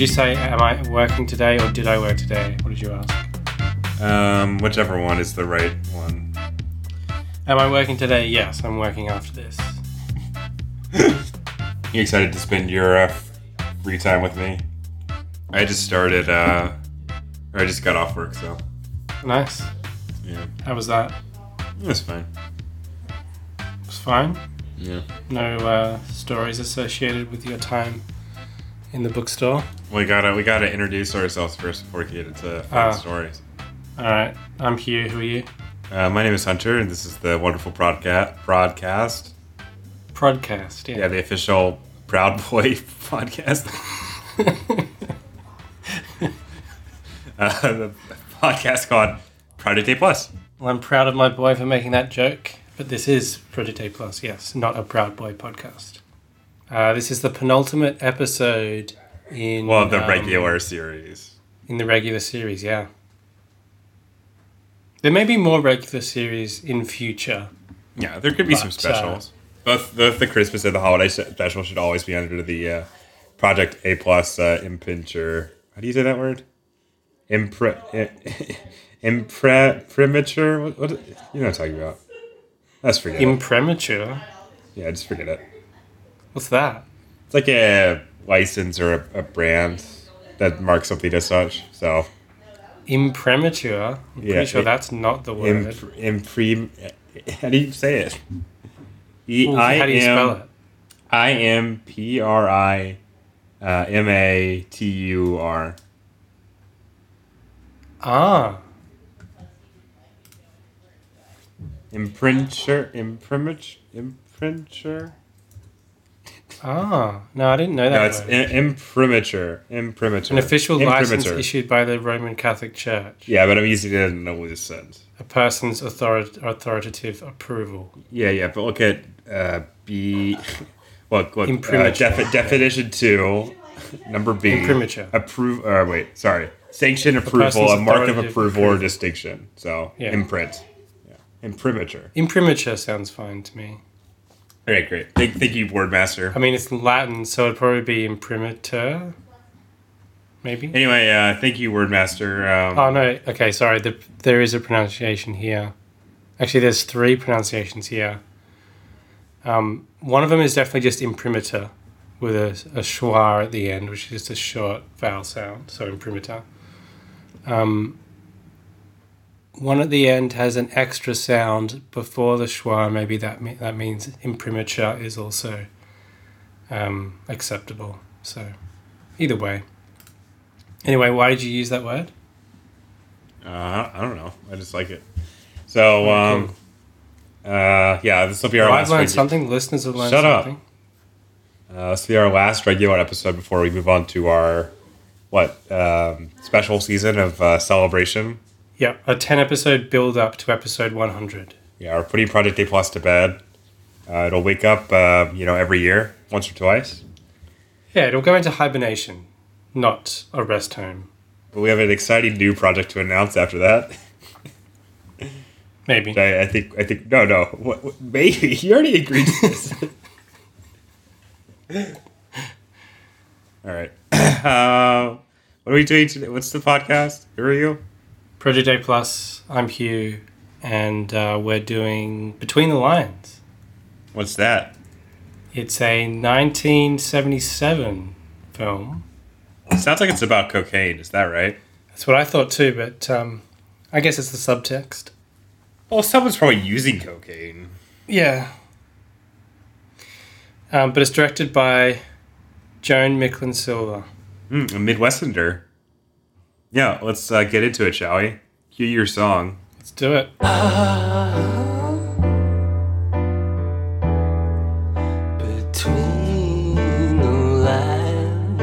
Did you say, am I working today or did I work today? What did you ask? Um, whichever one is the right one. Am I working today? Yes, I'm working after this. You excited to spend your uh, free time with me? I just started, uh, or I just got off work, so Nice. yeah, How was that? that's fine. It was fine. Yeah. No uh, stories associated with your time in the bookstore. We gotta we gotta introduce ourselves first before we get into fun Ah. stories. All right, I'm Hugh. Who are you? Uh, my name is Hunter, and this is the wonderful broadcast. Broadcast, Prodcast. Yeah. yeah, the official Proud Boy podcast. uh, the podcast called Project A Plus. Well, I'm proud of my boy for making that joke, but this is Project Plus, yes, not a Proud Boy podcast. Uh, this is the penultimate episode in Well, the um, regular series. in the regular series. Yeah, there may be more regular series in future. Yeah, there could be some But, uh, specials. both, both the Christmas and the holiday special should always be under the uh, Project A Plus uh, impinture. How do you say that word? Impre, impre, premature. What, what? You know what I'm talking about? Let's forget it. Impremature. Yeah, just forget it. What's that? It's like a license or a, a brand that marks something as such. So, Impremature. I'm Yeah, pretty sure it- that's not the word. imp, impre, how do you say it? E Well, I How do you am- spell it? I M P R I uh, M A T U R. Ah, Imprinture, imprimature, imprinture. Ah. No, I didn't know that. No, it's word. i- imprimature, imprimature. An official license issued by the Roman Catholic Church. Yeah, but I'm using it in a loose sense. A person's author- authoritative approval. Yeah, yeah, but look at uh, B. Look, look. Uh, defi- definition two, number B. Imprimatur. Approve. Or wait, sorry. Sanction approval, a mark of approval or distinction. So Yeah. imprint. Yeah, imprimatur. Imprimatur sounds fine to me. All right, great. Thank, thank you, Wordmaster. I mean, it's Latin, so it'd probably be imprimatur. Maybe. Anyway, uh, thank you, Wordmaster. Um, Oh no. Okay, sorry. The, there is a pronunciation here. Actually, there's three pronunciations here. Um, one of them is definitely just imprimatur, with a, a schwa at the end, which is just a short vowel sound. So imprimatur. Um, one at the end has an extra sound before the schwa. Maybe that me- that means imprimatur is also um, acceptable. So, either way. Anyway, why did you use that word? uh, I don't know. I just like it. So, Okay. um, uh, yeah, this will be our Well, I've last. learned regu- something. Listeners have learned Shut up. something. Uh, this will be our last regular episode before we move on to our what um, special season of uh, celebration. Yeah, a 10 episode build up to episode 100. Yeah, we're putting Project A Plus to bed. Uh, it'll wake up, uh, you know, every year, once or twice. Yeah, it'll go into hibernation, not a rest home. But we have an exciting new project to announce after that. Maybe. I, I think. I think. No, no. What, what, maybe you already agreed to this. All right. Uh, what are we doing today? What's the podcast? Who are you? Project A Plus, I'm Hugh, and uh, we're doing Between the Lines. What's that? It's a 1977 film. sounds like it's about cocaine. Is that right? That's what I thought too, but um, I guess it's the subtext. Well, someone's probably using cocaine. Yeah. Um, but it's directed by Joan Micklin Silver. Mm, a Midwesterner. Yeah, let's uh, get into it, shall we? Cue your song. Let's do it. Between the lines,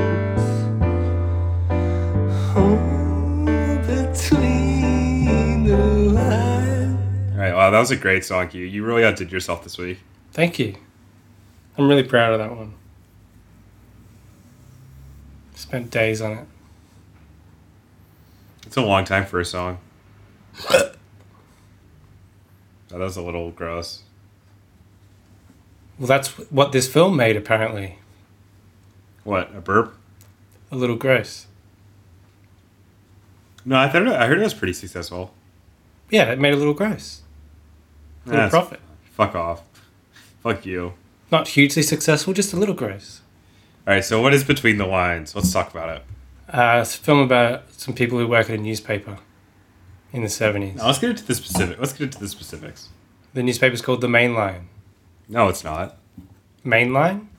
oh, between the lines. All right. Wow, that was a great song, Q. You really outdid yourself this week. Thank you. I'm really proud of that one. Spent days on it. It's a long time for a song. That was a little gross. Well, that's what this film made, apparently. What, a burp? a little gross. No, I thought I heard it was pretty successful. Yeah, it made a little gross. A little That's- profit. Fuck off. Fuck you. Not hugely successful, just a little gross. All right, so what is between the lines? Let's talk about it. Uh, it's a film about some people who work at a newspaper in the 70s. Now, let's get into the specific. Let's get into the specifics. The newspaper's called The Main Line. No, it's not. Main Line?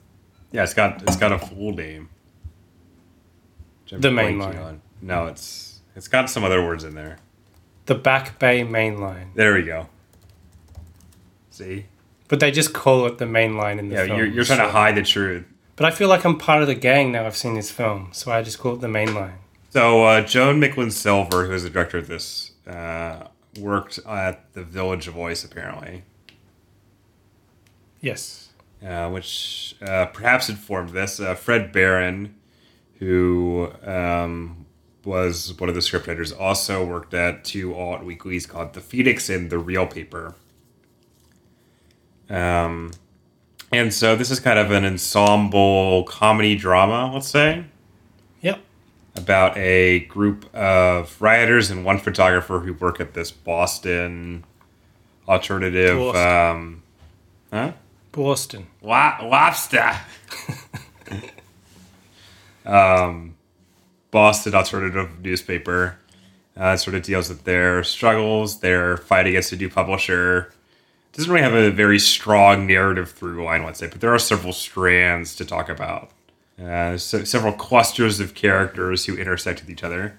Yeah, it's got it's got a full name. The main line. on. No, it's it's got some other words in there. The Back Bay Main Line. There we go. See? But they just call it the main line in the Yeah, film. you're, you're trying to hide the truth. But I feel like I'm part of the gang now I've seen this film, so I just call it the main line. So uh, Joan Micklin Silver, who is the director of this, uh, worked at the Village Voice apparently, Yes. uh, which uh, perhaps informed this. Uh, Fred Barron, who um, was one of the scriptwriters, also worked at two alt weeklies called The Phoenix and The Real Paper. Um, and so this is kind of an ensemble comedy drama, let's say. Yep. about a group of rioters and one photographer who work at this Boston alternative. Boston. Um, huh? Boston. Wa- lobster. um, Boston alternative newspaper. Uh, sort of deals with their struggles, their fight against a new publisher. Doesn't really have a very strong narrative through line, let's say, but there are several strands to talk about. Uh, so several clusters of characters who intersect with each other.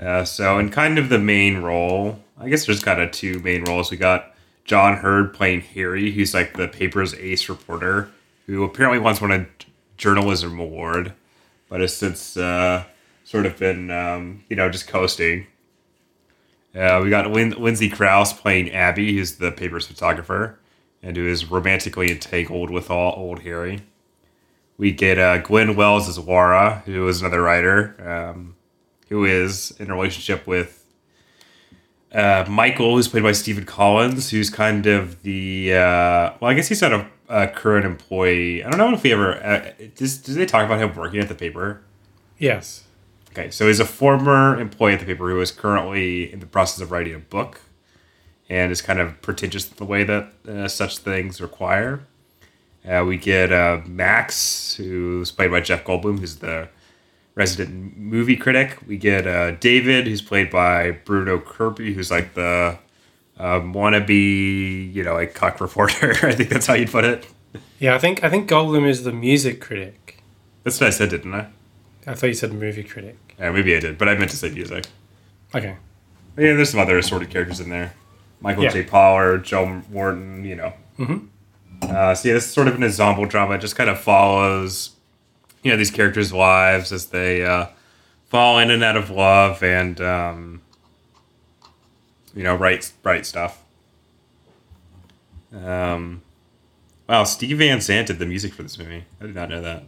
Uh, so, in kind of the main role, I guess there's kind of two main roles. We got John Heard playing Harry, who's like the paper's ace reporter, who apparently once won a journalism award, but has since uh, sort of been, um, you know, just coasting. Uh, we got Lin- Lindsay Crouse playing Abby, who's the paper's photographer, and who is romantically entangled with all old Harry. We get uh, Gwen Welles as Laura, who is another writer, um, who is in a relationship with uh, Michael, who's played by Stephen Collins, who's kind of the uh, well, I guess he's not a, a current employee. I don't know if he ever uh. Does they talk about him working at the paper? Yes. Okay, so he's a former employee at the paper who is currently in the process of writing a book, and is kind of pretentious in the way that uh, such things require. Uh, we get uh, Max, who's played by Jeff Goldblum, who's the resident movie critic. We get uh, David, who's played by Bruno Kirby, who's like the um, wannabe, you know, like cock reporter. I think that's how you'd put it. Yeah, I think I think Goldblum is the music critic. That's what I said, didn't I? I thought you said movie critic. Yeah, maybe I did, but I meant to say music. Okay. Yeah, there's some other assorted characters in there. Michael Yeah. J. Pollard, Joe Morton, you know. Mhm. Uh, so yeah, this is sort of an ensemble drama. It just kind of follows, you know, these characters' lives as they uh, fall in and out of love and, um, you know, write write stuff. Um, wow, Steve Van Zandt did the music for this movie. I did not know that.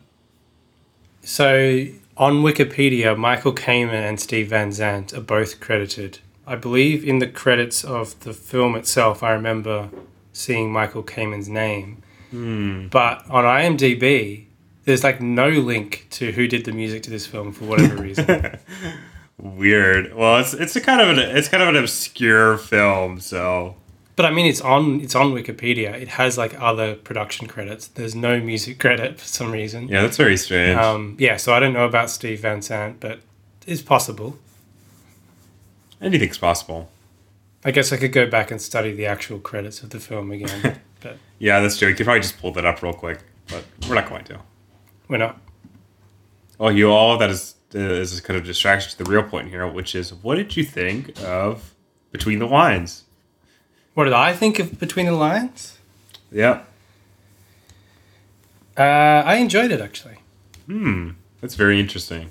So on Wikipedia, Michael Kamen and Steve Van Zandt are both credited. I believe in the credits of the film itself, I remember seeing Michael Kamen's name. Hmm. But on IMDb, there's like no link to who did the music to this film for whatever reason. Weird. Well, it's it's a kind of an it's kind of an obscure film, so but I mean, it's on it's on Wikipedia. It has like other production credits. There's no music credit for some reason. yeah, that's very strange. Um, yeah, so I don't know about Steve Van Zandt, but it's possible. Anything's possible. I guess I could go back and study the actual credits of the film again, but Yeah, that's true. You could probably just pull that up real quick, but we're not going to. we're not. Well, you all that is uh, is kind of distraction to the real point here, which is what did you think of Between the Lines? What did I think of Between the Lines? Yeah. Uh, I enjoyed it actually. Hmm. That's very interesting.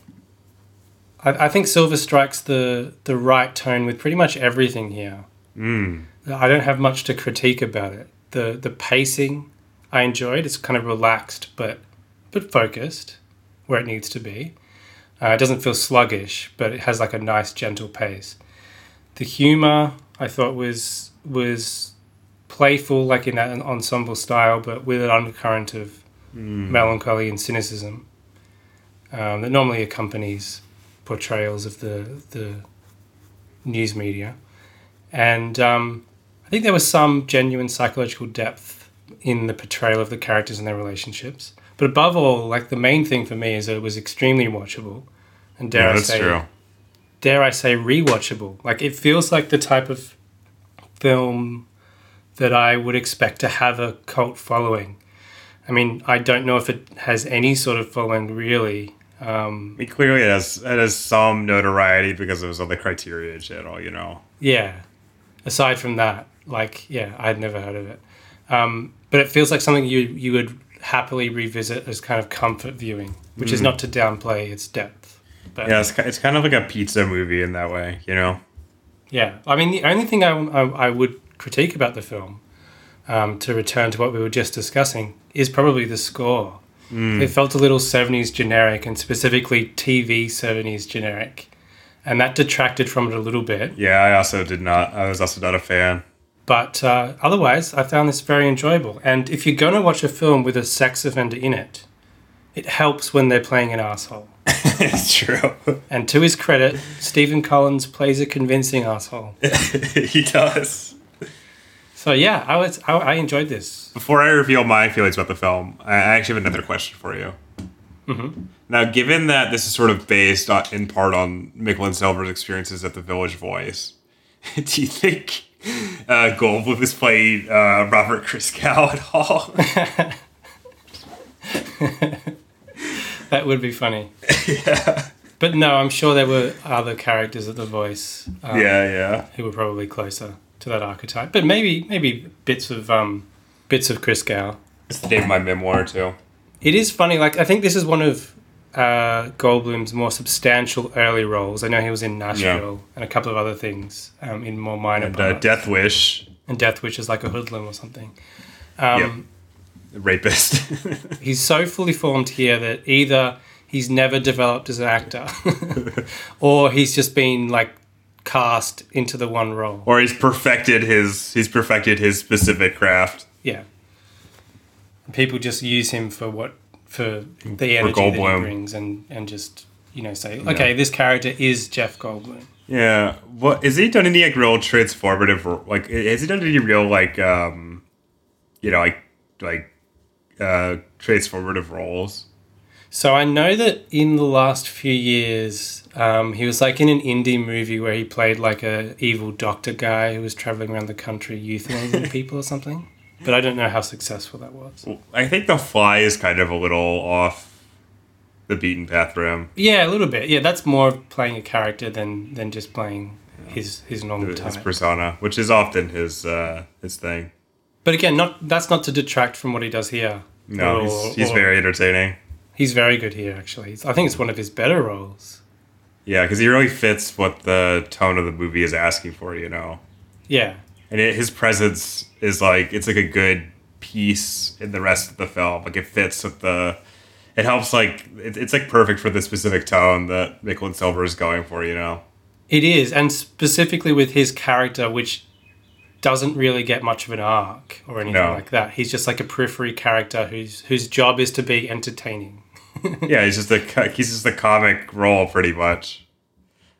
I, I think Silver strikes the the right tone with pretty much everything here. Hmm. I don't have much to critique about it. the The pacing I enjoyed. It's kind of relaxed, but but focused where it needs to be. Uh, it doesn't feel sluggish, but it has like a nice gentle pace. The humor I thought was was playful, like in that ensemble style, but with an undercurrent of melancholy and cynicism. um, that normally accompanies portrayals of the the news media, and um, I think there was some genuine psychological depth in the portrayal of the characters and their relationships. But above all, like the main thing for me is that it was extremely watchable, and dare Yeah, I say, true. dare I say, rewatchable. Like it feels like the type of film that I would expect to have a cult following. I mean, I don't know if it has any sort of following really. Um, I mean, clearly it has it has some notoriety because it was on the Criterion channel, you know. yeah. Aside from that, like, yeah, I'd never heard of it. Um, but it feels like something you you would happily revisit as kind of comfort viewing, which is not to downplay its depth. But Yeah, it's, it's kind of like a pizza movie in that way, you know. Yeah, I mean, the only thing I, I, I would critique about the film, um, to return to what we were just discussing, is probably the score. It felt a little 70s generic and specifically TV 70s generic. And that detracted from it a little bit. Yeah, I also did not. I was also not a fan. But uh, otherwise, I found this very enjoyable. And if you're going to watch a film with a sex offender in it, it helps when they're playing an asshole. It's true. And to his credit, Stephen Collins plays a convincing asshole. he does. So yeah, I was I, I enjoyed this. Before I reveal my feelings about the film, I actually have another question for you. Mm-hmm. Now, given that this is sort of based on, in part on Micklin Silver's experiences at the Village Voice, do you think uh, Goldblum has played uh, Robert Christgau at all? That would be funny. But no, I'm sure there were other characters at the voice um, yeah, yeah. who were probably closer to that archetype. But maybe maybe bits of um, bits of Christgau. It's the name of my memoir too. It is funny. Like I think this is one of uh, Goldblum's more substantial early roles. I know he was in Nashville and a couple of other things um, in more minor And uh. Death Wish, and Death Wish is like a hoodlum or something. Um, rapist. He's so fully formed here that either he's never developed as an actor, or he's just been like cast into the one role. or he's perfected his he's perfected his specific craft. Yeah. People just use him for what for the energy that Goldblum. he brings, and and just you know say, okay, this character is Jeff Goldblum. Yeah. What is he done any like real transformative like has he done any real like um you know like like uh transformative roles? So I know that in the last few years, um, he was like in an indie movie where he played like a evil doctor guy who was traveling around the country euthanizing people or something. But I don't know how successful that was. I think The Fly is kind of a little off the beaten path for him. Yeah, a little bit. Yeah, that's more of playing a character than than just playing his his normal His type. persona, which is often his uh his thing. But again, not that's not to detract from what he does here. No, Or- he's, he's or- very entertaining. he's very good here. Actually, I think it's one of his better roles. Yeah, because he really fits what the tone of the movie is asking for, you know. Yeah, And it, his presence is like it's like a good piece in the rest of the film. Like it fits with the. It helps like it, it's like perfect for the specific tone that Micklin Silver is going for, you know. it is, and specifically with his character, which doesn't really get much of an arc or anything No. like that. He's just like a periphery character whose whose job is to be entertaining. yeah, he's just a he's just a comic role pretty much.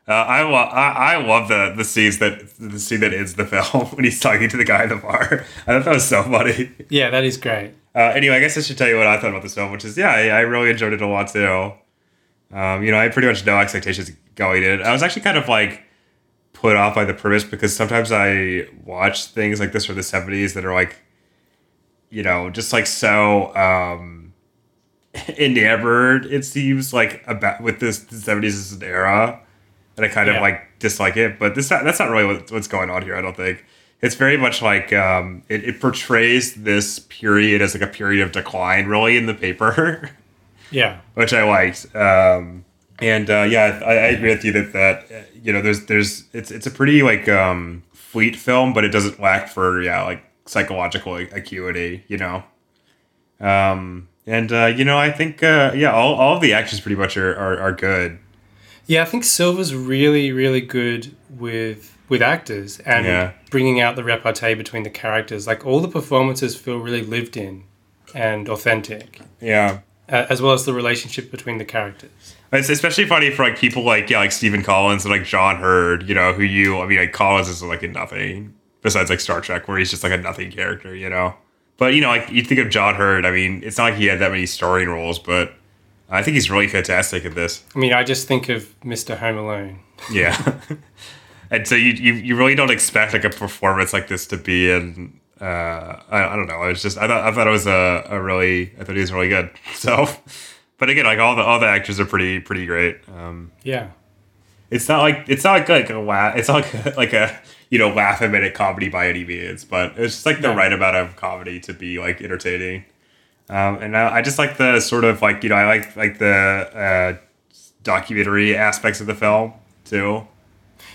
Uh, I, lo- I I love the the scenes that the scene that ends the film when he's talking to the guy in the bar. I thought that was so funny. Yeah, that is great. Uh, anyway, I guess I should tell you what I thought about this film, which is yeah, I, I really enjoyed it a lot too. Um, you know, I had pretty much no expectations going in. I was actually kind of like put off by the premise because sometimes I watch things like this from the seventies that are like, you know, just like so um, enamored. It seems like about with this the seventies as an era, and I kind Yeah. of like dislike it. But this that's not really what, what's going on here. I don't think it's very much like um, it, it portrays this period as like a period of decline, really, in the paper. Yeah, which I liked. Um, and uh, yeah, I, I agree with you that that you know there's there's it's it's a pretty like um, fleet film, but it doesn't lack for yeah like psychological acuity, you know. Um, and uh, you know, I think uh, yeah, all, all of the actors pretty much are, are, are good. yeah. I think Silver's really really good with with actors and Yeah. bringing out the repartee between the characters. Like all the performances feel really lived in and authentic. Yeah, uh, as well as the relationship between the characters. It's especially funny for like people like yeah, like Stephen Collins and like John Heard, you know, who you I mean like Collins is like a nothing besides like Star Trek, where he's just like a nothing character, you know. But you know, like you think of John Heard, I mean, it's not like he had that many starring roles, but I think he's really fantastic at this. I mean, I just think of Mr. Home Alone. Yeah. and so you, you you really don't expect like a performance like this to be in uh I, I don't know. I was just I thought I thought it was a, a really I thought he was really good. So but again, like all the all the actors are pretty pretty great. Um Yeah. it's not like it's not like, like a laugh it's not like, like a you know laugh a minute comedy by any means, but it's just like the No. right amount of comedy to be like entertaining. Um, and I, I just like the sort of like you know I like like the uh, documentary aspects of the film too.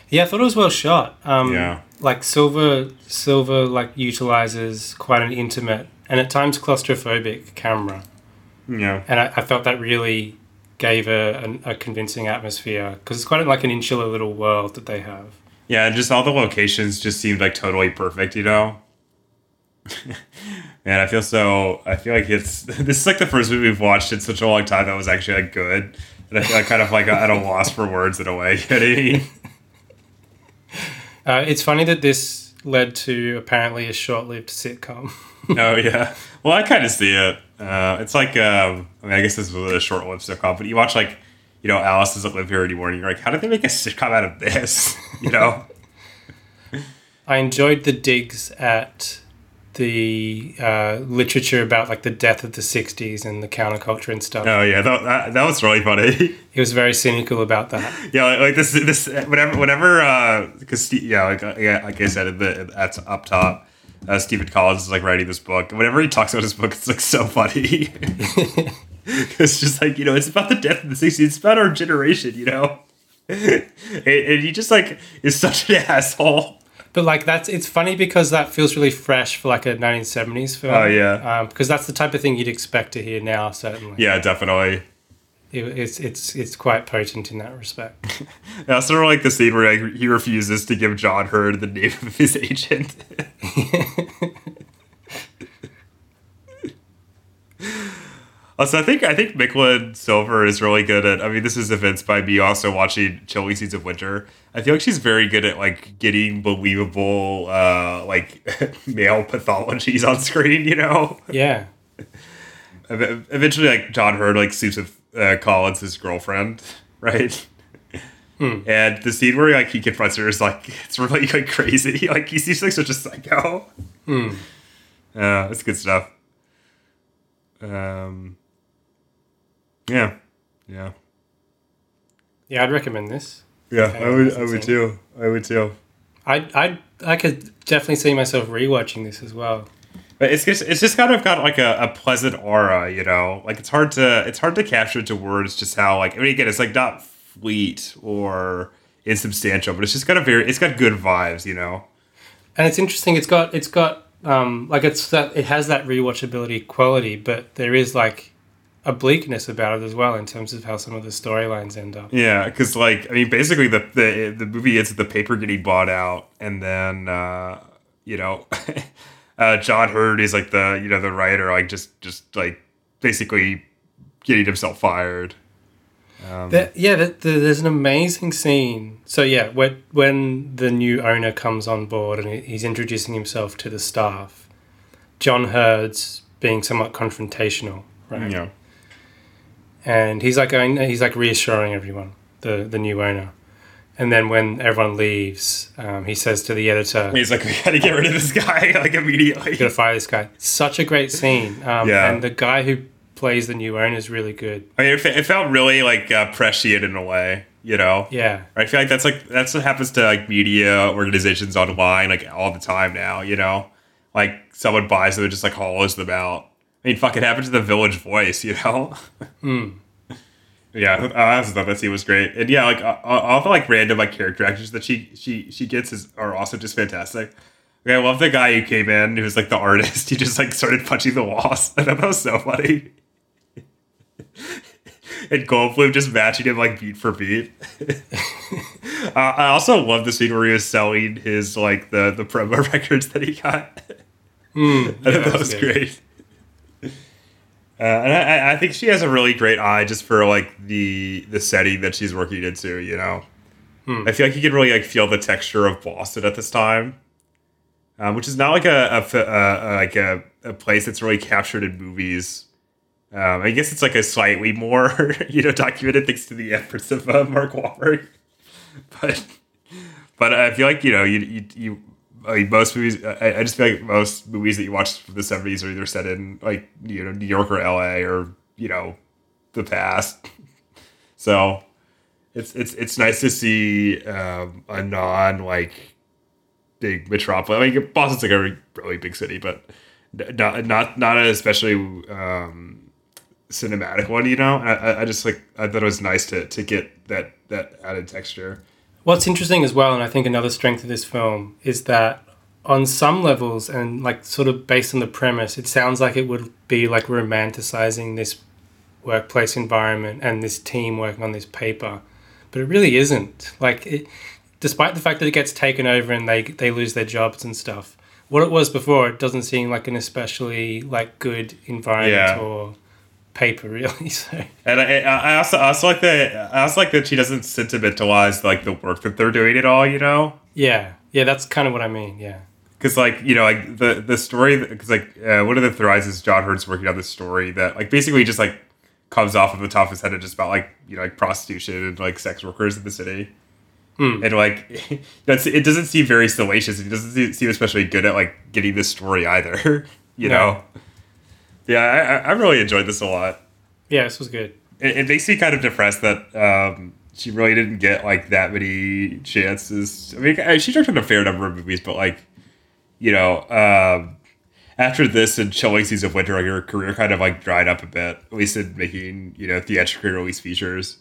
Yeah, I thought it was well shot. Um, Yeah. Like Silver, Silver like utilizes quite an intimate and at times claustrophobic camera, Yeah, and I, I felt that really gave a, a, a convincing atmosphere because it's quite like an insular little world that they have. yeah, and just all the locations just seemed like totally perfect, you know. Man, I feel so. I feel like it's this is like the first movie we've watched in such a long time that was actually like good, and I feel like kind of like at a loss for words in a way. You know what I mean? Uh, it's funny that this led to apparently a short-lived sitcom. Oh yeah. Well, I kind of see it. Uh, it's like um, I mean, I guess this was a short-lived sitcom, but you watch like, you know, Alice doesn't live here anymore, and you're like, how did they make a sitcom out of this? You know? I enjoyed the digs at the uh, literature about like the death of the '60s and the counterculture and stuff. oh yeah, that, that, that was really funny. He was very cynical about that. yeah, like, like this this whenever whenever because yeah, like uh, yeah, like I said at the at up top. Uh, Stephen Collins is like writing this book. Whenever he talks about his book, it's like so funny. it's just like you know, it's about the death of the '60s. It's about our generation, you know. and, and he just like is such an asshole. But like that's it's funny because that feels really fresh for like a 1970s film. Oh, yeah. um, because that's the type of thing you'd expect to hear now. Certainly, Yeah, definitely. It- it's it's it's quite potent in that respect. I also really like the scene where like, he refuses to give John Heard the name of his agent. also, I think I think Micklin Silver is really good at. I mean, this is evinced by me also watching Chilly Scenes of Winter. I feel like she's very good at like getting believable uh, like male pathologies on screen. You know. yeah, eventually like John Heard like sleeps with uh, Collins, his girlfriend, right? And the scene where like he confronts her is like it's really like crazy. Like he seems like such a psycho. Yeah, it's good stuff. Um, yeah, yeah, yeah. I'd recommend this. yeah. I would, I would too. I would too. I I I could definitely see myself rewatching this as well. But it's just it's just kind of got like a, a pleasant aura, you know. Like it's hard to it's hard to capture to words just how like I mean again it's like not fleet or insubstantial, but it's just got a very it's got good vibes, you know. And it's interesting. It's got it's got um like it's that it has that rewatchability quality, but there is like a bleakness about it as well in terms of how some of the storylines end up. Yeah, because like I mean, basically the the the movie ends with the paper getting bought out, and then uh, you know, uh, John Heard is like the you know the writer, like just just like basically getting himself fired. There- yeah, that the, there's an amazing scene. So yeah, when when the new owner comes on board and he's introducing himself to the staff, John Heard's being somewhat confrontational, right? Yeah, And he's like going, he's like reassuring everyone, the the new owner. And then when everyone leaves, um, he says to the editor, he's like, we gotta get rid of this guy like immediately. "Gotta fire this guy." Such a great scene. Um, Yeah. And the guy who plays the new owner is really good. I mean, it, it felt really like uh, prescient in a way, you know. Yeah. I feel like that's like that's what happens to like media organizations online like all the time now. You know, like someone buys them and just like hollows them out. I mean, fuck, it happened to the Village Voice. You know. Yeah, I also thought that scene was great, and yeah, like uh, all the like random like character actors that she she she gets is are also just fantastic. Like, I love the guy who came in who was like the artist. He just like started punching the walls. I thought that was so funny. and Goldblum just matching him like beat for beat. uh, I also love the scene where he was selling his like the the promo records that he got. I thought that was good. great. Uh, and I, I think she has a really great eye just for like the the setting that she's working into. You know, I feel like you can really like feel the texture of Boston at this time, um, which is not like a, a, uh, uh, like a, a place that's really captured in movies. Um, I guess it's like a slightly more you know documented thanks to the efforts of uh, Mark Wahlberg, but but I feel like you know you you, you Mean, most movies. I, I just feel like most movies that you watch from the seventies are either set in like you know New York or L.A. or you know the past. So it's it's it's nice to see um, a non like big metropolis. I mean, Boston's like a really, really big city, but not not not an especially um, cinematic one. You know, I- I just like I thought it was nice to to get that that added texture. What's interesting as well, and I think another strength of this film is that on some levels and like sort of based on the premise, it sounds like it would be like romanticizing this workplace environment and this team working on this paper, but it really isn't. Like it, despite the fact that it gets taken over and they they lose their jobs and stuff. What it was before, it doesn't seem like an especially like good environment Yeah. or paper, really. So And I, I also I also like that I also like that she doesn't sentimentalize like the work that they're doing at all. You know, yeah, yeah, that's kind of what I mean. Yeah. because like you know like the the story because like uh, one of the threads is John Heard's working on this story that like basically just like comes off of the top of his head and just about like you know like prostitution and like sex workers in the city. And like, that's it. Doesn't seem very salacious. It doesn't seem especially good at like getting this story either. You No. know. Yeah, I, I- really enjoyed this a lot. Yeah, this was good. it, it makes me kind of depressed that um, she really didn't get like that many chances. I mean, she directed a fair number of movies, but like, you know, um, after this and Chilly Scenes of Winter, her career kind of like dried up a bit. At least in making you know theatrically released features.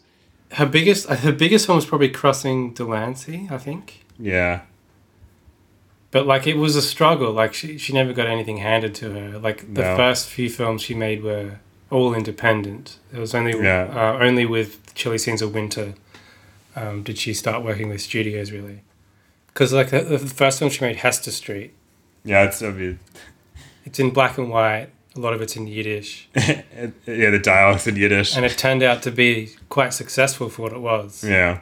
Her biggest her biggest one was probably Crossing Delancey, I think. Yeah, But like it was a struggle. Like she she never got anything handed to her. Like the No. first few films she made were all independent. It was only Yeah. uh, only with Chilly Scenes of Winter um, did she start working with studios really. Because like the, the first film she made, Hester Street, yeah. It's I mean, it's in black and white. A lot of it's in Yiddish, yeah, the dialogues in Yiddish. and it turned out to be quite successful for what it was. yeah,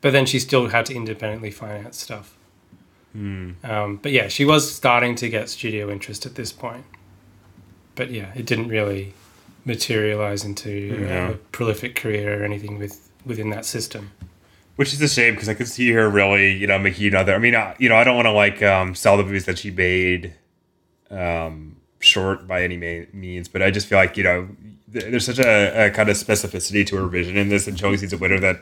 But then she still had to independently finance stuff. Hmm. Um, but yeah, she was starting to get studio interest at this point. But yeah, it didn't really materialize into Yeah. a prolific career or anything with within that system. which is a shame because I could see her really, you know, making another. I mean, uh, you know, I don't want to like um, sell the movies that she made um, short by any means, but I just feel like you know, th- there's such a, a kind of specificity to her vision in this, and Chilly Scenes of Winter that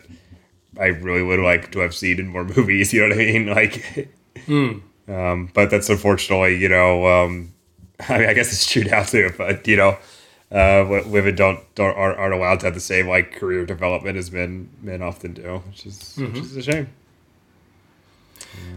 I really would like to have seen in more movies. You know what I mean? Like, um, but that's unfortunately, you know, um, I mean, I guess it's true now too. But you know, uh, women don't, don't aren't, aren't allowed to have the same like career development as men men often do, which is which is a shame.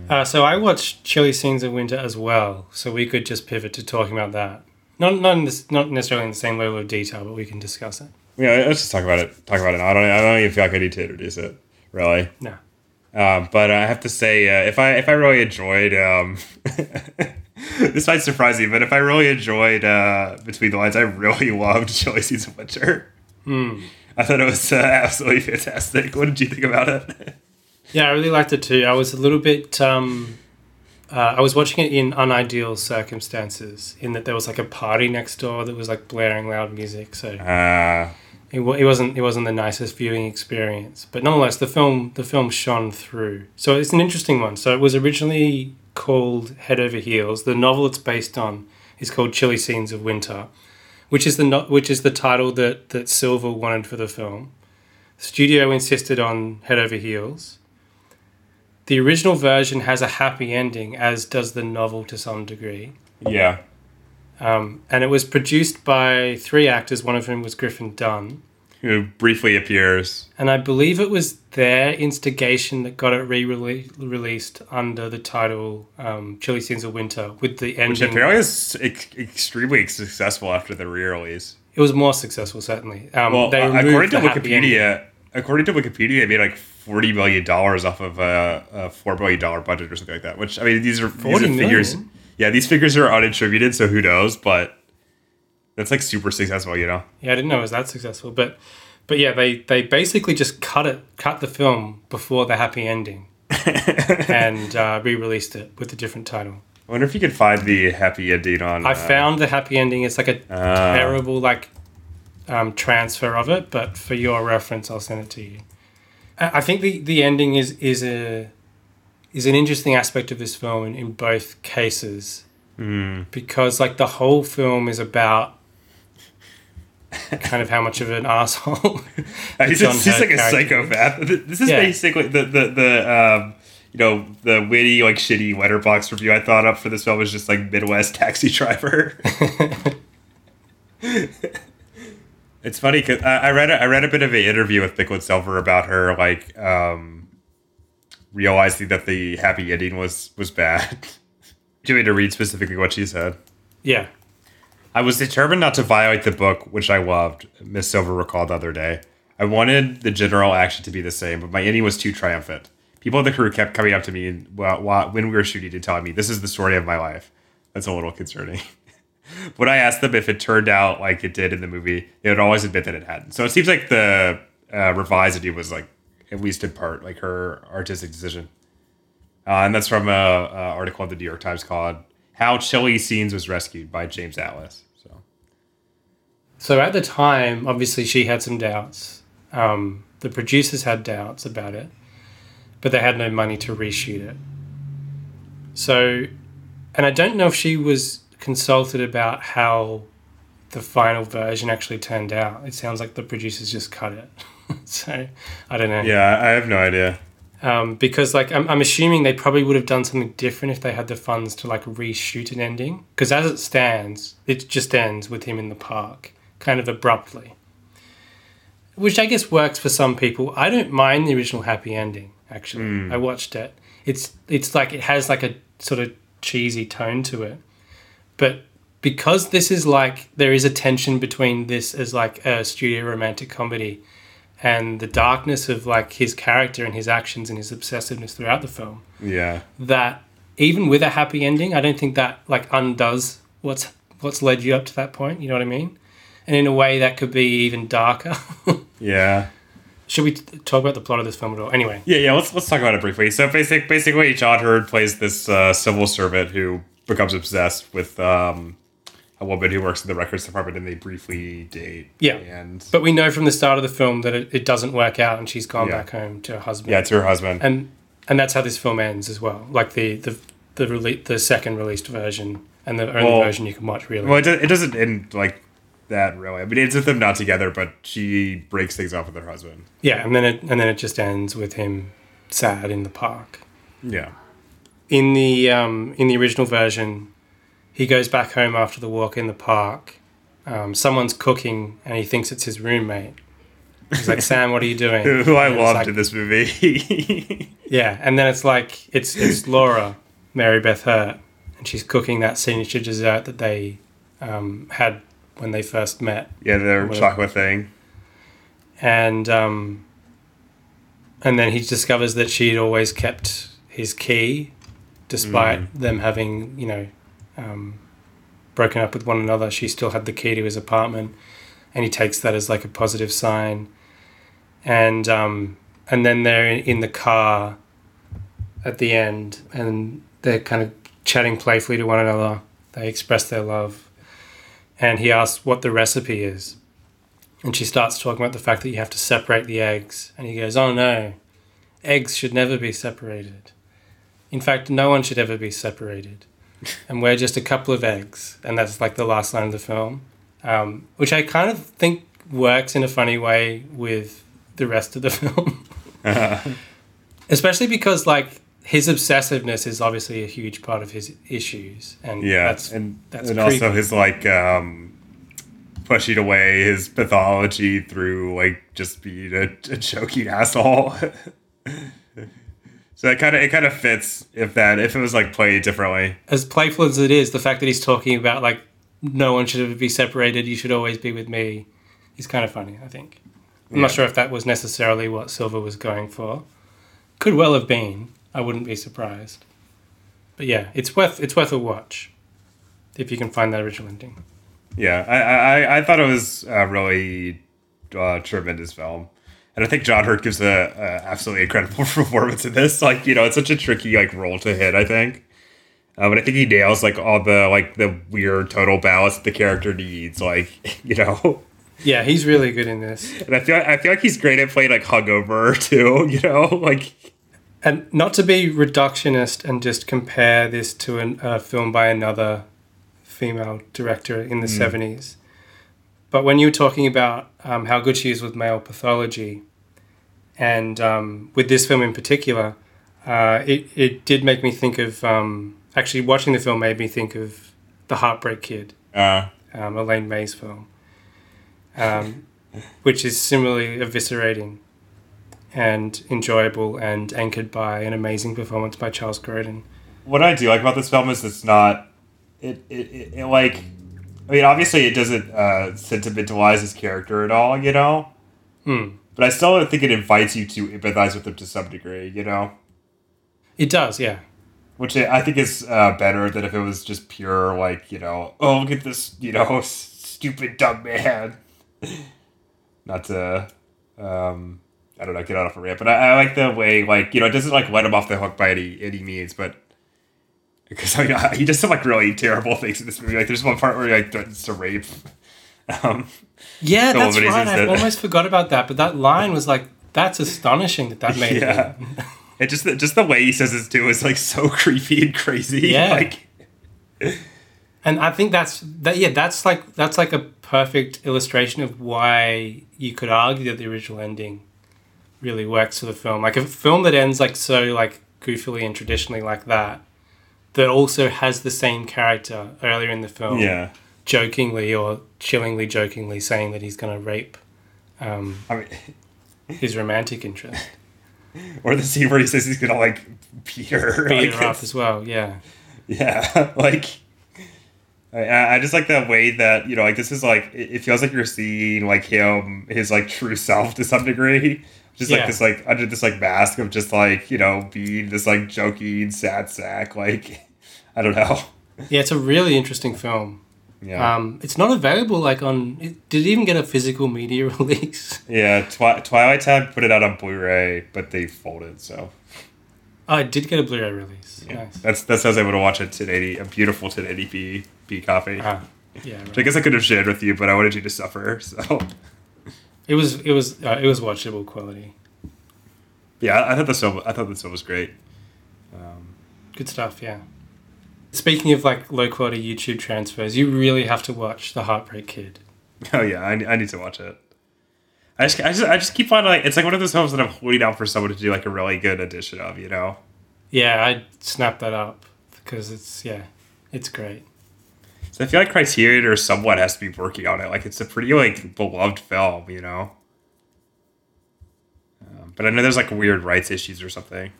Uh, so I watched Chilly Scenes of Winter as well, so we could just pivot to talking about that. Not not in this, not necessarily in the same level of detail, but we can discuss it. Yeah, let's just talk about it. Talk about it. Now. I don't. I don't even feel like I need to introduce it. Really. No. Um, but I have to say, uh, if I if I really enjoyed, um, this might surprise you, but if I really enjoyed uh, Between the Lines, I really loved Chilly Scenes of Winter. I thought it was uh, absolutely fantastic. What did you think about it? Yeah, I really liked it too. I was a little bit. Um, uh, I was watching it in unideal circumstances, in that there was like a party next door that was like blaring loud music. So Uh, it, it wasn't it wasn't the nicest viewing experience, but nonetheless, the film the film shone through. So it's an interesting one. So it was originally called Head Over Heels. The novel it's based on is called Chilly Scenes of Winter, which is the no- which is the title that that Silver wanted for the film. The Studio insisted on Head Over Heels. The original version has a happy ending, as does the novel to some degree. yeah. Um, and it was produced by three actors, one of whom was Griffin Dunne. Who briefly appears. And I believe it was their instigation that got it re released under the title um, Chilly Scenes of Winter with the Which ending. apparently is ex- extremely successful after the re-release. It was more successful, certainly. Um, Well, they uh, according to the happy ending. Wikipedia, according to Wikipedia, it made like forty million dollars off of a, a four million dollar budget or something like that. Which I mean, these are these 40 are figures. million? Yeah, these figures are unattributed, so who knows? But That's like super successful, you know. Yeah, I didn't know it was that successful, but but yeah, they they basically just cut it, cut the film before the happy ending, and uh, re-released it with a different title. I wonder if you could find the happy ending on. I uh, found the happy ending. It's like a Ah. terrible like um, transfer of it, but for your reference, I'll send it to you. I I think the the ending is is a is an interesting aspect of this film in, in both cases mm, because like the whole film is about kind of how much of an asshole he's, just, he's like a psychopath. This is Yeah. basically the the the um, you know the witty like shitty letterbox review I thought up for this film was just like Midwest taxi driver. it's funny because I, I read a, I read a bit of an interview with Micklin Silver about her like um, realizing that the happy ending was was bad. Do you want to read specifically what she said? yeah I was determined not to violate the book, which I loved, Miss Silver recalled the other day. I wanted the general action to be the same, but my ending was too triumphant. People in the crew kept coming up to me and, while, when we were shooting and telling me, this is the story of my life. That's a little concerning. but I asked them if it turned out like it did in the movie, they would always admit that it hadn't. So it seems like the uh, revised ending was like, at least in part, like her artistic decision. Uh, and that's from a, a article in the New York Times called "How Chilly Scenes Was Rescued" by James Atlas. So So at the time, obviously, she had some doubts. Um, the producers had doubts about it, but they had no money to reshoot it. So, and I don't know if she was consulted about how the final version actually turned out. It sounds like the producers just cut it. so, I don't know. yeah, I have no idea. Um, because like I'm, I'm assuming they probably would have done something different if they had the funds to like reshoot an ending. Because as it stands, it just ends with him in the park, kind of abruptly. Which I guess works for some people. I don't mind the original happy ending. Actually, I watched it. It's it's like it has like a sort of cheesy tone to it, but because this is like there is a tension between this as like a studio romantic comedy and the darkness of like his character and his actions and his obsessiveness throughout the film Yeah, that even with a happy ending i don't think that like undoes what's what's led you up to that point you know what i mean? And in a way that could be even darker. Yeah, should we t- talk about the plot of this film at all? Anyway. Yeah, yeah. Let's let's talk about it briefly. So basic, basically, John Heard plays this uh, civil servant who becomes obsessed with um, a woman who works in the records department, and they briefly date. Yeah. and but we know from the start of the film that it, it doesn't work out and she's gone Yeah. back home to her husband yeah, to her husband. and and that's how this film ends as well like the the the, rele- the second released version and the only Well- version you can watch really well, it, it doesn't end like that really. I mean, it's with them not together, but she breaks things off with her husband. Yeah, and then it and then it just ends with him sad in the park. Yeah, In the um, in the original version, he goes back home after the walk in the park. Um, someone's cooking, and he thinks it's his roommate. He's like, "Sam, what are you doing?" who, I loved like- in this movie. Yeah, and then it's like it's it's Laura, Mary Beth Hurt, and she's cooking that signature dessert that they um, had when they first met. yeah, the Whatever. chocolate thing. and um, and then he discovers that she'd always kept his key, despite them having you know um, broken up with one another. She still had the key to his apartment, and he takes that as like a positive sign. And um, and then they're in, in the car at the end, and they're kind of chatting playfully to one another. They express their love, and he asks what the recipe is. And she starts talking about the fact that you have to separate the eggs. And he goes, Oh no, eggs should never be separated. In fact, no one should ever be separated. And we're just a couple of eggs. And that's like the last line of the film, um, which I kind of think works in a funny way with the rest of the film. Especially because, like, his obsessiveness is obviously a huge part of his issues. And Yeah, that's, and that's and also his like um pushing away his pathology through like just being a, a joking asshole. so it kind of it kind of fits if that if it was like played differently. as playful as it is, the fact that he's talking about like no one should ever be separated, you should always be with me, is kind of funny. I think. I'm not sure if that was necessarily what Silver was going for. Could well have been. I wouldn't be surprised. But yeah, it's worth it's worth a watch if you can find that original ending. Yeah, I I, I thought it was a really uh, tremendous film, and I think John Heard gives a, a absolutely incredible performance in this. Like you know, it's such a tricky like role to hit. I think, uh, but I think he nails like all the like the weird total balance that the character needs. Like you know, Yeah, he's really good in this. and I feel I feel like he's great at playing like hungover too. You know, like And not to be reductionist and just compare this to an, a film by another female director in the 70s. But when you were talking about um, how good she is with male pathology, and um, with this film in particular, uh, it, it did make me think of. Um, actually, watching the film made me think of The Heartbreak Kid, uh, um, Elaine May's film, um, which is similarly eviscerating and enjoyable and anchored by an amazing performance by Charles Grodin. what I do like about this film is it's not it it, it, it like I mean obviously it doesn't uh, sentimentalize his character at all, you know. Hmm. But I still think it invites you to empathize with him to some degree, you know, It does, yeah. which I I think is uh, better than if it was just pure like you know oh look at this you know stupid dumb man. Not to um, I don't know get out of a rant, but I, I like the way like you know it doesn't like let him off the hook by any any means, but because mean, he does some like really terrible things in this movie. Like there's one part where he like threatens to rape. Um, Yeah, that's right. I almost forgot about that, but that line was like, that's astonishing that that made yeah, it. it just just the way he says it too is like so creepy and crazy. Yeah. like And I think that's that. Yeah, that's like that's like a perfect illustration of why you could argue that the original ending really works for the film. Like a film that ends like so like goofily and traditionally like that, that also has the same character earlier in the film, yeah. jokingly or chillingly jokingly saying that he's going to rape um, I mean, his romantic interest, or the scene where he says he's gonna like beat her. beat like, her up as well. Yeah, Yeah, like I- I, just like the way that you know, like this is like it feels like you're seeing like him, his like true self to some degree, just like this like under this like mask of just like you know being this like joking sad sack. Like I don't know. yeah, it's a really interesting film. Yeah, Um, it's not available like on. It, did it even get a physical media release? yeah. Twi- Twilight Time put it out on Blu-ray, but they folded. So Oh, it did get a Blu-ray release. yeah, Nice. that's that's how I was able to watch a 1080, a beautiful 1080p B copy. Ah, yeah, Which I guess I could have shared with you, but I wanted you to suffer. So it was it was uh, it was watchable quality. yeah, I thought the film I thought the film was great. Good stuff. Yeah. Speaking of like low quality YouTube transfers, you really have to watch The Heartbreak Kid. Oh yeah, I, I need to watch it. I just, I just I just keep finding like it's like one of those films that I'm holding out for someone to do like a really good edition of, you know. Yeah, I snapped that up because it's yeah, it's great. So I feel like Criterion or someone has to be working on it. Like it's a pretty like beloved film, you know. Um, but I know there's like weird rights issues or something.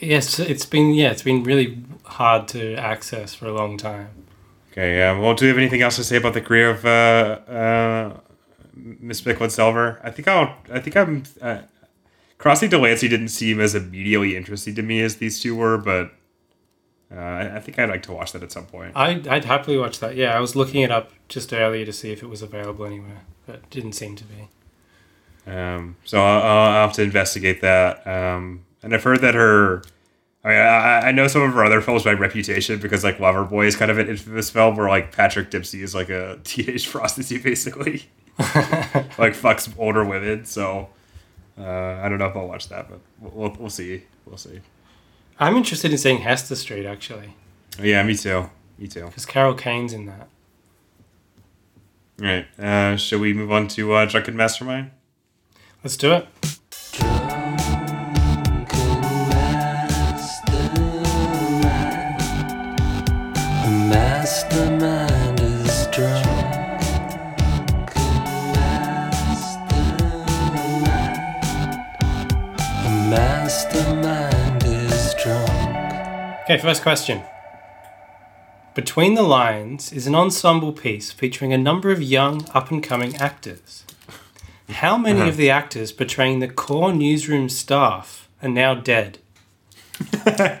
Yes, it's been yeah, it's been really hard to access for a long time. Okay, um, well, do you have anything else to say about the career of uh, uh, Miss Micklin Silver? I think I'll. I think I'm. Uh, Crossing Delancey didn't seem as immediately interesting to me as these two were, but uh, I, I think I'd like to watch that at some point. I I'd happily watch that. Yeah, I was looking it up just earlier to see if it was available anywhere, but it didn't seem to be. Um, so I'll, I'll have to investigate that. Um, and I've heard that her. I mean, I, I know some of her other films by reputation because like Loverboy is kind of an infamous film where like Patrick Dempsey is like a teenage prostitute basically, like fucks older women. So uh, I don't know if I'll watch that, but we'll, we'll see. We'll see. I'm interested in seeing Hester Street actually, Yeah, me too. Me too. because Carol Kane's in that. All right. Uh, should we move on to uh, Drunken Mastermind? Let's do it. Okay, first question. Between the Lines is an ensemble piece featuring a number of young, up and coming actors. How many of the actors portraying the core newsroom staff are now dead?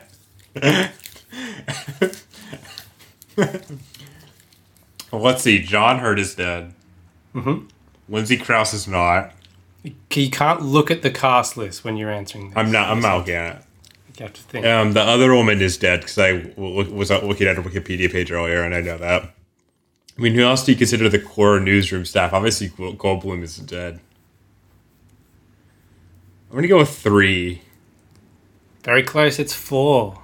Well, let's see. John Heard is dead. Mhm. Lindsay Crouse is not. You can't look at the cast list when you're answering this. I'm not. I'm not looking at it. You have to think. Um, the other woman is dead because I w- was looking at her Wikipedia page earlier, and I know that. I mean, who else do you consider the core newsroom staff? Obviously, Gold- Goldblum is dead. I'm gonna go with three. Very close. It's four.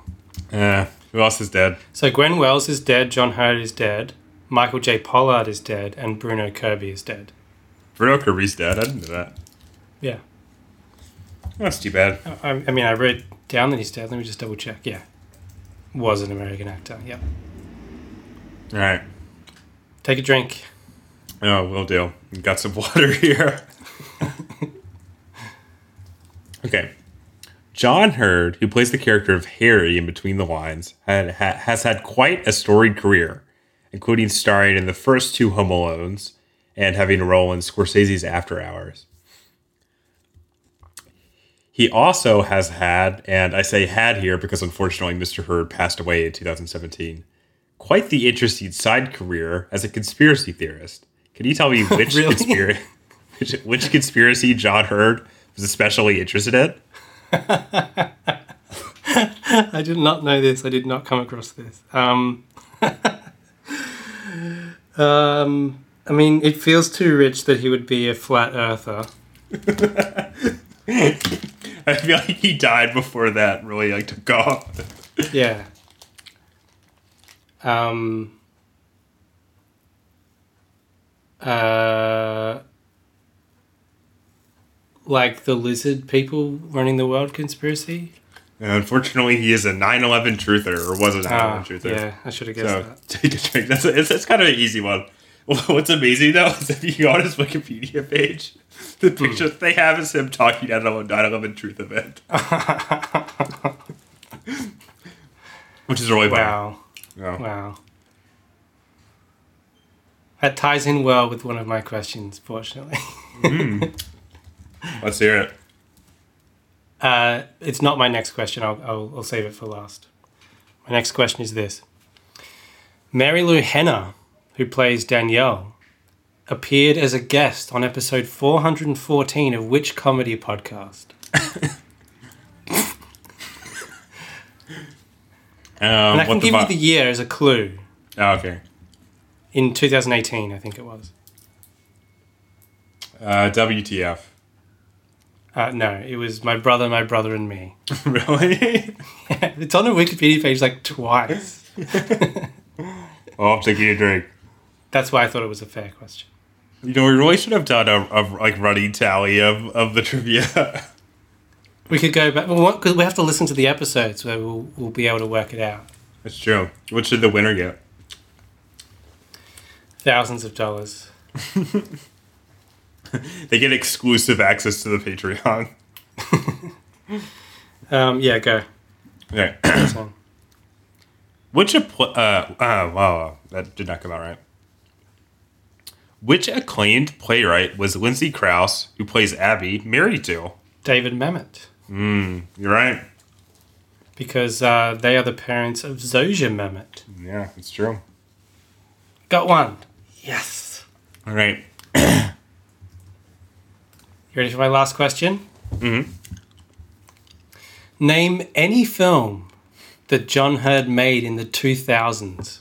Uh, who else is dead? So Gwen Welles is dead. John Heard is dead. Michael J. Pollard is dead, and Bruno Kirby is dead. Bruno Kirby's dead. I didn't know that. Yeah. That's too bad. I, I mean, I wrote down that he's dead. Let me just double check. Yeah. Was an American actor. Yep. All right. Take a drink. Oh, will do. Got some water here. okay. John Heard, who plays the character of Harry in Between the Lines, had, ha, has had quite a storied career, including starring in the first two Home Alones and having a role in Scorsese's After Hours. He also has had, and I say had here because unfortunately Mr. Heard passed away in 2017, quite the interesting side career as a conspiracy theorist. Can you tell me which Really? conspiracy which, which conspiracy John Heard was especially interested in? I did not know this. I did not come across this. Um, um, I mean, it feels too rich that he would be a flat earther. I feel like he died before that really like took off. Yeah. Um. Uh. Like the lizard people running the world conspiracy. And unfortunately, he is a 9/11 truther, or was a 9/11 Ah, truther. yeah, I should have guessed So that. take a drink. That's a, it's, it's kind of an easy one. What's amazing though is if you go on his Wikipedia page, the picture they have is him talking at a 9/11 truth event, which is really bad. Wow. Yeah. Wow. That ties in well with one of my questions, fortunately. Let's hear it. Uh, it's not my next question. I'll, I'll, I'll save it for last. My next question is this Marilu Henner, who plays Danielle, appeared as a guest on episode 414 of which comedy podcast? Um, And I can give you the year as a clue. oh, okay. In 2018, I think it was. Uh, WTF? Uh, no, it was my brother, my brother, and me. really? it's on the Wikipedia page like twice. oh, I'm taking a drink. That's why I thought it was a fair question. You know, we really should have done a, a like running tally of, of the trivia. We could go back because we have to listen to the episodes where we'll, we'll be able to work it out. That's true. What should the winner get? Thousands of dollars. They get exclusive access to the Patreon. Um, yeah, go. Okay. Which uh, uh wow that did not come out right. Which acclaimed playwright was Lindsay Crouse, who plays Abby, married to? David Mamet, Mm, you're right. because uh, they are the parents of Zosia Mamet. Yeah, it's true. Got one. Yes. All right. You ready for my last question? Mhm. Name any film that John Heard made in the 2000s.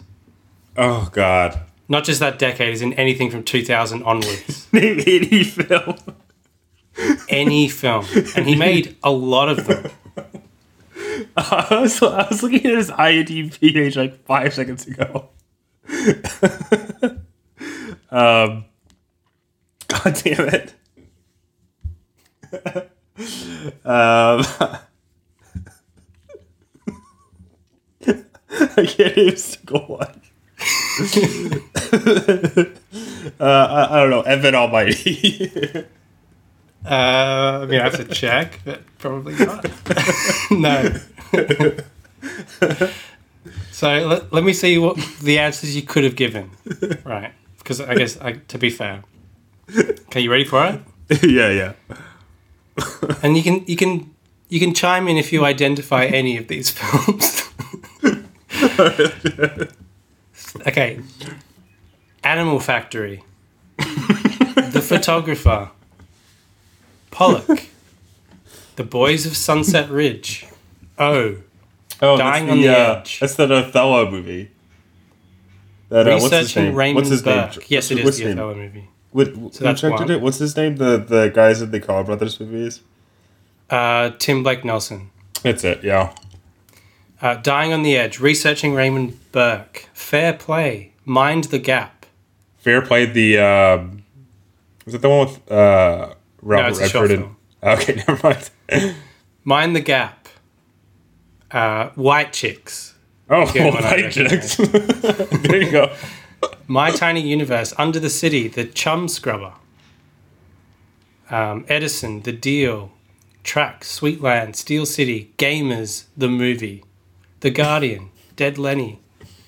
Oh God. Not just that decade, is in anything from 2000 onwards. Any film. any film. And he made a lot of them. I was, I was looking at his IMDb page like five seconds ago. um, God damn it. um, I can't even single one. uh, I, I don't know. Evan Almighty. Uh, I mean, I have to check, but probably not. no. so let, let me see what the answers you could have given. Right. Because I guess, I, to be fair. Okay, you ready for it? yeah, yeah. And you can you can you can chime in if you identify any of these films. Okay. Animal Factory. the Photographer. Pollock. The Boys of Sunset Ridge. Oh. Oh, Dying that's on the, the uh, Edge. That's that Othello movie. That, uh, what's his Researching name? Raymond what's his Burke. name? Yes, it is the? Othello movie. What, So who that's one. it? What's his name? The the guys in the Coen Brothers movies. Uh, Tim Blake Nelson. That's it. Yeah. Uh, Dying on the Edge. Researching Raymond Burke. Fair Play. Mind the Gap. Fair Play, the. Um, was it the one with uh, Robert short Redford? And, okay, never mind. Mind the Gap. Uh, White Chicks. Oh, Good one, I White. Chicks. there you go. My Tiny Universe, Under the City, The Chumscrubber, um, Edison, The Deal, Track, Sweetland, Steel City, Gamers, The Movie, The Guardian, Dead Lenny.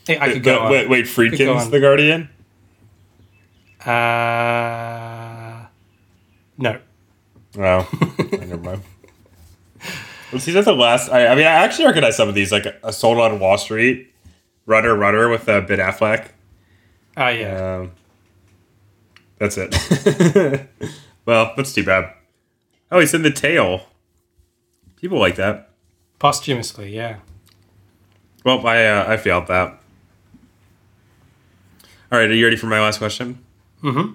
Hey, I could go on. wait, wait, Could go Friedkin's. The Guardian. Uh, no. No, never mind. Well, see, that's the last. I, I mean, I actually recognize some of these, like a Sold on Wall Street, Runner, Runner with uh, Ben Affleck. Oh, yeah. Um, that's it. well, that's too bad. Oh, he's in the tail. People like that. Posthumously, yeah. Well, I uh, I failed that. All right, are you ready for my last question? Mm-hmm.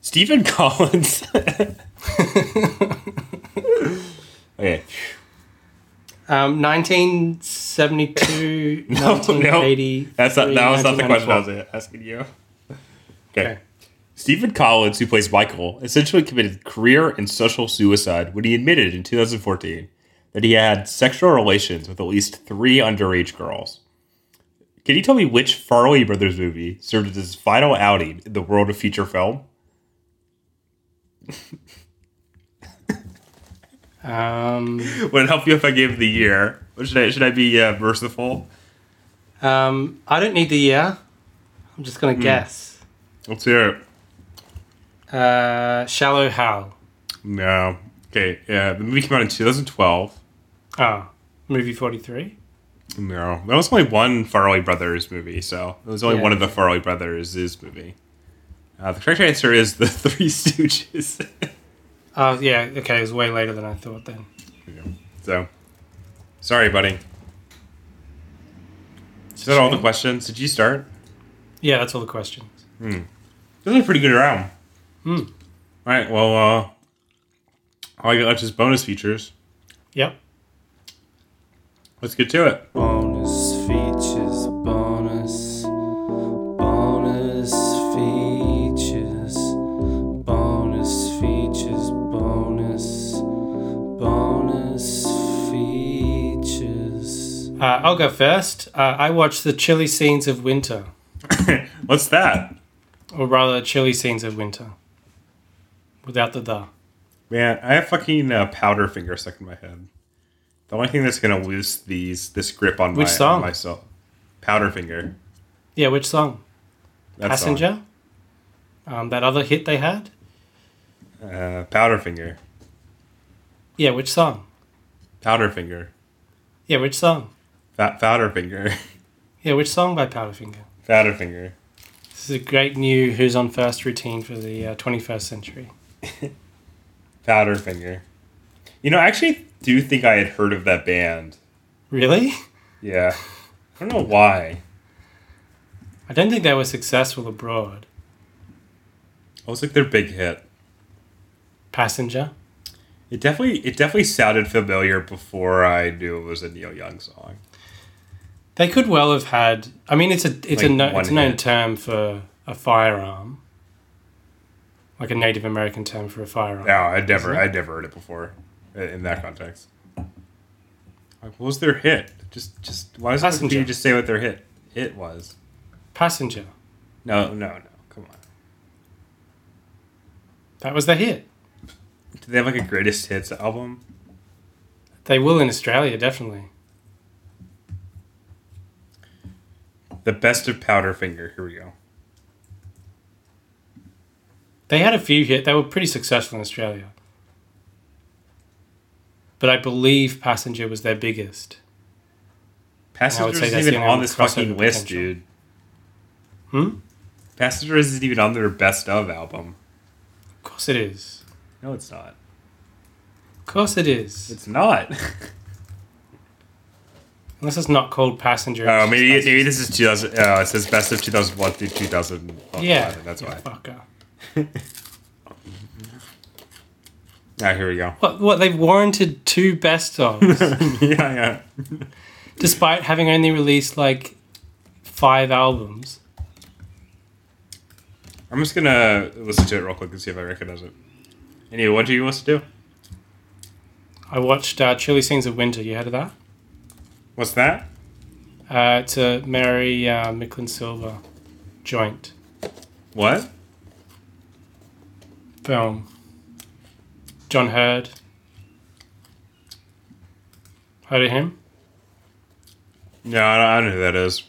Stephen Collins. okay. Um, 1972, No, no. That's not, that was not the question I was asking you. Okay. Okay. Stephen Collins, who plays Michael, essentially committed career and social suicide when he admitted in 2014 that he had sexual relations with at least three underage girls. Can you tell me which Farrelly Brothers movie served as his final outing in the world of feature film? Um, Would it help you if I gave the year? Should I should I be uh, merciful? um, I don't need the year. I'm just going to guess. Let's hear it. Uh, Shallow Hal. No. Okay. Yeah, the movie came out in 2012. Oh, movie 43? No, that was only one Farrelly Brothers movie, so it was only Yeah. one of the Farrelly Brothers' movie. Uh, the correct answer is the Three Stooges. Oh, yeah, okay, it was way later than I thought then. so, sorry, buddy. Is that all the questions? Did you start? Yeah, that's all the questions. This was a pretty good round. Hmm. All right. Well, uh, all I got left is bonus features. Yep. Let's get to it. Bonus features, bonus, bonus features, bonus features, bonus, bonus features. Uh, I'll go first. Uh, I watched the chilly scenes of winter, What's that? or rather, chilly scenes of winter, without the the. Man, I have fucking uh, powder finger stuck in my head. The only thing that's gonna loose these this grip on Which my song? on myself. Powder finger. Yeah, which song? That Passenger. Um, that other hit they had. song. Uh, powder finger. Yeah, which song? Powderfinger. Yeah, which song? Fat powder finger. Yeah, which song by Powderfinger? powder finger. This is a great new Who's on First routine for the uh, 21st century. Powderfinger. You know, actually do you think I had heard of that band. Really? Yeah. I don't know why. I don't think they were successful abroad. It was like their big hit. Passenger. It definitely it definitely sounded familiar before I knew it was a Neil Young song. They could well have had. I mean, it's a it's a no, it's a known hit. term for a firearm, like a Native American term for a firearm. No, I'd never I'd never heard it before i- in that context. Like, what was their hit? Just just why does you just say what their hit hit was? Passenger. No, no, no. Come on. That was the hit. Do they have like a greatest hits album? They will in Australia, definitely. The best of Powderfinger. Here we go. They had a few hit. They were pretty successful in Australia. But I believe Passenger was their biggest. Passenger isn't even on this fucking list, potential. dude. Hmm? Passenger isn't even on their best of album. Of course it is. No, it's not. Of course it is. It's not. Unless it's not called Passenger. Oh, maybe maybe this is 2000. Uh, it says best of 2001 through 2000. Yeah. that's yeah, why. Fucker. Ah, here we go. What? What? They've warranted two best ofs, yeah, yeah. despite having only released like five albums. I'm just gonna listen to it real quick and see if I recognize it. Anyway, what do you want to? Do? I watched uh, Chilly Scenes of Winter. You heard of that? What's that? Uh, it's a Mary uh, Micklin Silver joint What? film. John Hurd. Heard of him? No, I don't, I don't know who that is.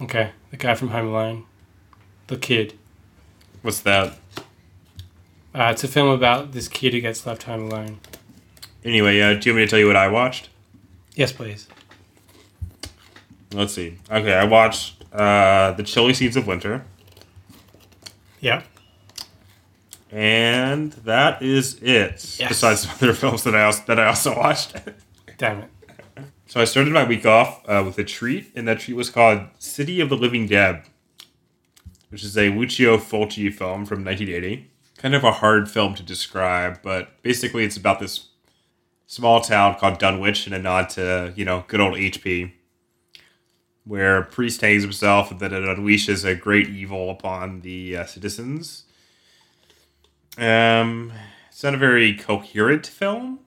Okay, the guy from Home Alone. The kid. What's that? Uh, it's a film about this kid who gets left home alone. Anyway, uh, do you want me to tell you what I watched? Yes, please. Let's see. Okay, I watched uh, The Chilly Scenes of Winter, Yeah. And that is it. Yes. Besides some other films that I also that I also watched. Damn it. so I started my week off uh, with a treat, and that treat was called City of the Living Dead, which is a Lucio Fulci film from 1980. Kind of a hard film to describe, but basically it's about this small town called Dunwich and a nod to, you know, good old HP, where a priest hangs himself and then it unleashes a great evil upon the uh, citizens. Um, it's not a very coherent film.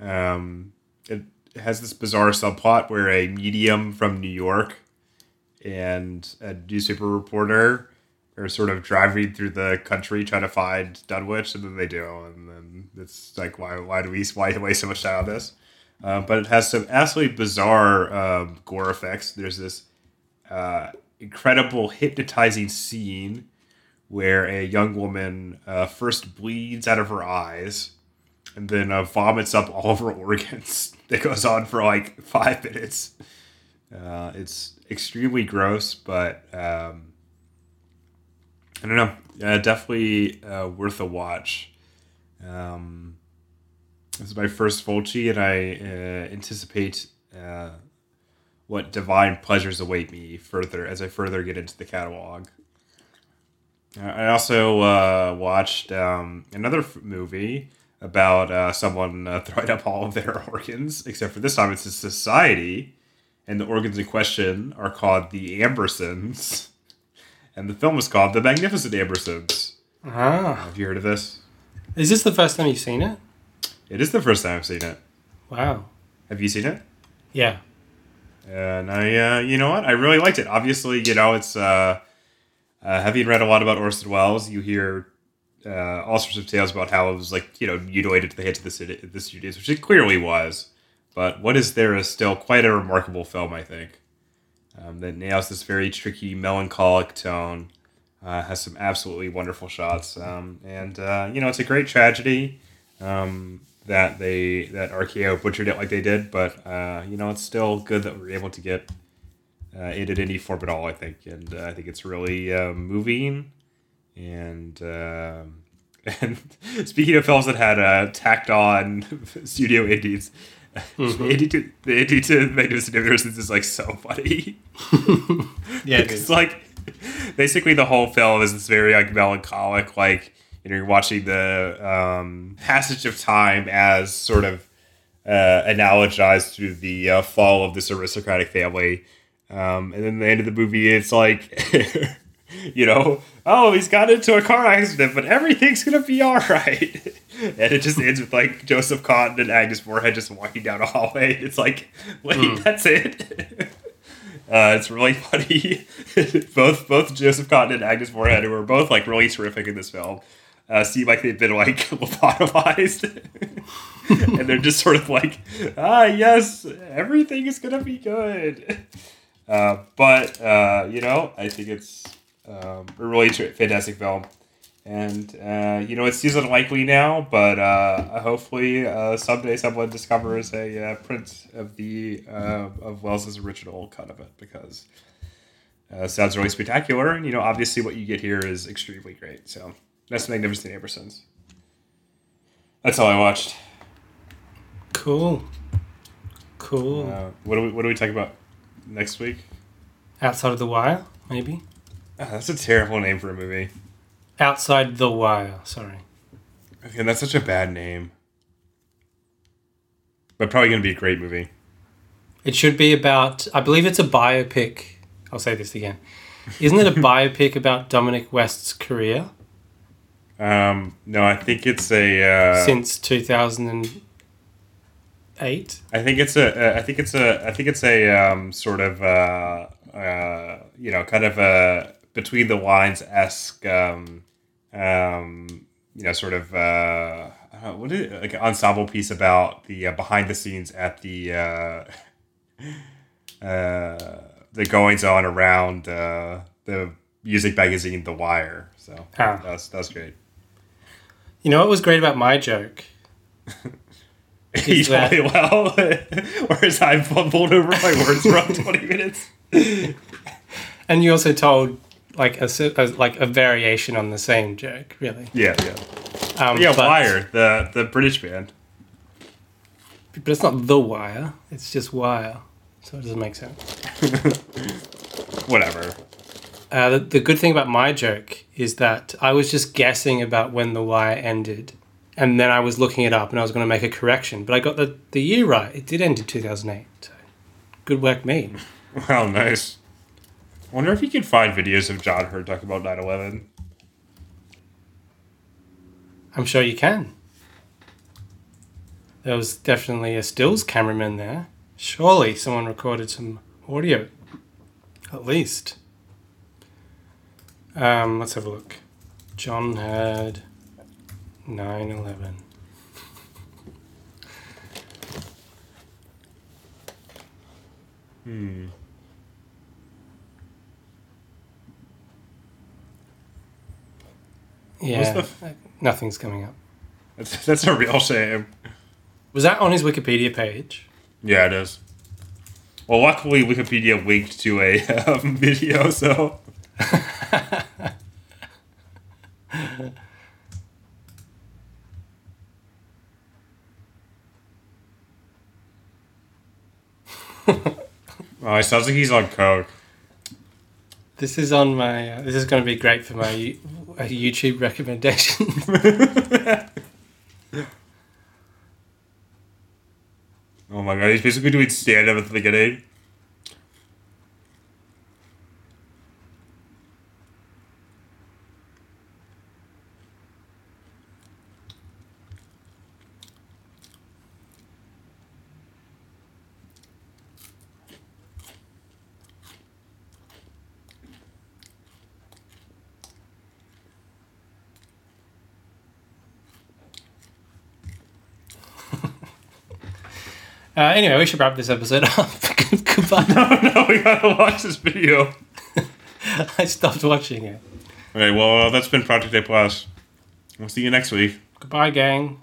Um, it has this bizarre subplot where a medium from New York and a newspaper reporter are sort of driving through the country trying to find Dunwich, and then they do, and then it's like, why, why do we, why waste so much time on this? Uh, but it has some absolutely bizarre um, gore effects. There's this uh, incredible hypnotizing scene where a young woman uh, first bleeds out of her eyes and then uh, vomits up all of her organs. That goes on for like five minutes. Uh, it's extremely gross, but um, I don't know. Definitely uh, worth a watch. Um, this is my first Fulci, and I uh, anticipate uh, what divine pleasures await me further as I further get into the catalog. I also uh, watched um, another f- movie about uh, someone uh, throwing up all of their organs, except for this time it's a society, and the organs in question are called the Ambersons, and the film is called The Magnificent Ambersons. Ah. Have you heard of this? Is this the first time you've seen it? It is the first time I've seen it. Wow. Have you seen it? Yeah. And I, uh, you know what? I really liked it. Obviously, you know, it's uh, uh, having read a lot about Orson Welles, you hear uh, all sorts of tales about how it was like, you know, mutilated to the hits of the, city, the studios, which it clearly was. But what is there is still quite a remarkable film, I think, um, that nails this very tricky, melancholic tone. Uh, has some absolutely wonderful shots, um, and uh, you know, it's a great tragedy um, that they that RKO butchered it like they did. But uh, you know, it's still good that we are able to get in any form at all. I think, and uh, I think it's really uh, moving. And um and speaking of films that had uh, tacked on studio indies, the indie to the indie to Magnificent Ambersons is like so funny. Yeah. it's like basically the whole film is this very like melancholic like you know you're watching the um, passage of time as sort of uh, analogized through the uh, fall of this aristocratic family um, and then the end of the movie it's like you know oh he's got into a car accident but everything's gonna be all right. And it just ends with like joseph cotten and agnes moorehead just walking down a hallway. It's like wait that's it? Uh, it's really funny. both both Joseph Cotten and Agnes Moorehead, who were both like really terrific in this film, uh, seem like they've been like lobotomized, and they're just sort of like, ah, yes, everything is gonna be good. Uh, but uh, you know, I think it's um, a really fantastic film, and uh, you know, it seems unlikely now, but uh, hopefully uh, someday someone discovers a uh, print of the uh, of Welles's original cut of it because Uh, sounds really spectacular, and you know, obviously, what you get here is extremely great. So that's Magnificent Ambersons. That's all I watched. Cool. Cool. Uh, what do we What do we talk about next week? Outside of the wire, maybe. Ah, that's a terrible name for a movie. Outside the wire. Sorry. Okay, that's such a bad name. But probably gonna be a great movie. It should be about. I believe it's a biopic. I'll say this again. Isn't it a biopic about Dominic West's career Um, no, I think it's a. Uh, since two thousand and eight? I think it's a. I think it's a. I think it's a um, sort of. Uh, uh, you know, kind of a between the lines esque. Um, um, you know, sort of. Uh, I know, what is it? Like an ensemble piece about the uh, behind the scenes at the. Uh, uh, the goings on around uh, the music magazine The Wire. So Ah. that's that's great. You know what was great about my joke? you Is that- told me well, whereas I fumbled over my words for around twenty minutes. And you also told like a, a- like a variation on the same joke, really. Yeah, yeah, Um, yeah. Wire, the the British band. but it's not the wire. It's just wire, so it doesn't make sense. Whatever. Uh, the, the good thing about my joke is that I was just guessing about when the wire ended, and then I was looking it up and I was going to make a correction, but I got the, the year right. It did end in two thousand eight. So good work, me. Wow, nice. Wonder if you could find videos of John Heard talking about 9-11. I'm sure you can. There was definitely a stills cameraman there. Surely someone recorded some audio, at least. Um, let's have a look. John had 9 11. Hmm. Yeah, What's nothing's coming up. That's, that's a real shame. Was that on his Wikipedia page? Yeah, it is. Well, luckily Wikipedia linked to a um, video, so oh, it sounds like he's on coke. This is on my. Uh, this is going to be great for my uh, YouTube recommendation. Oh my god, he's basically doing stand up at the beginning. Uh, anyway, we should wrap this episode up. Goodbye. Oh no, we gotta watch this video. I stopped watching it. Okay, well, uh, that's been Project A Plus. We'll see you next week. Goodbye, gang.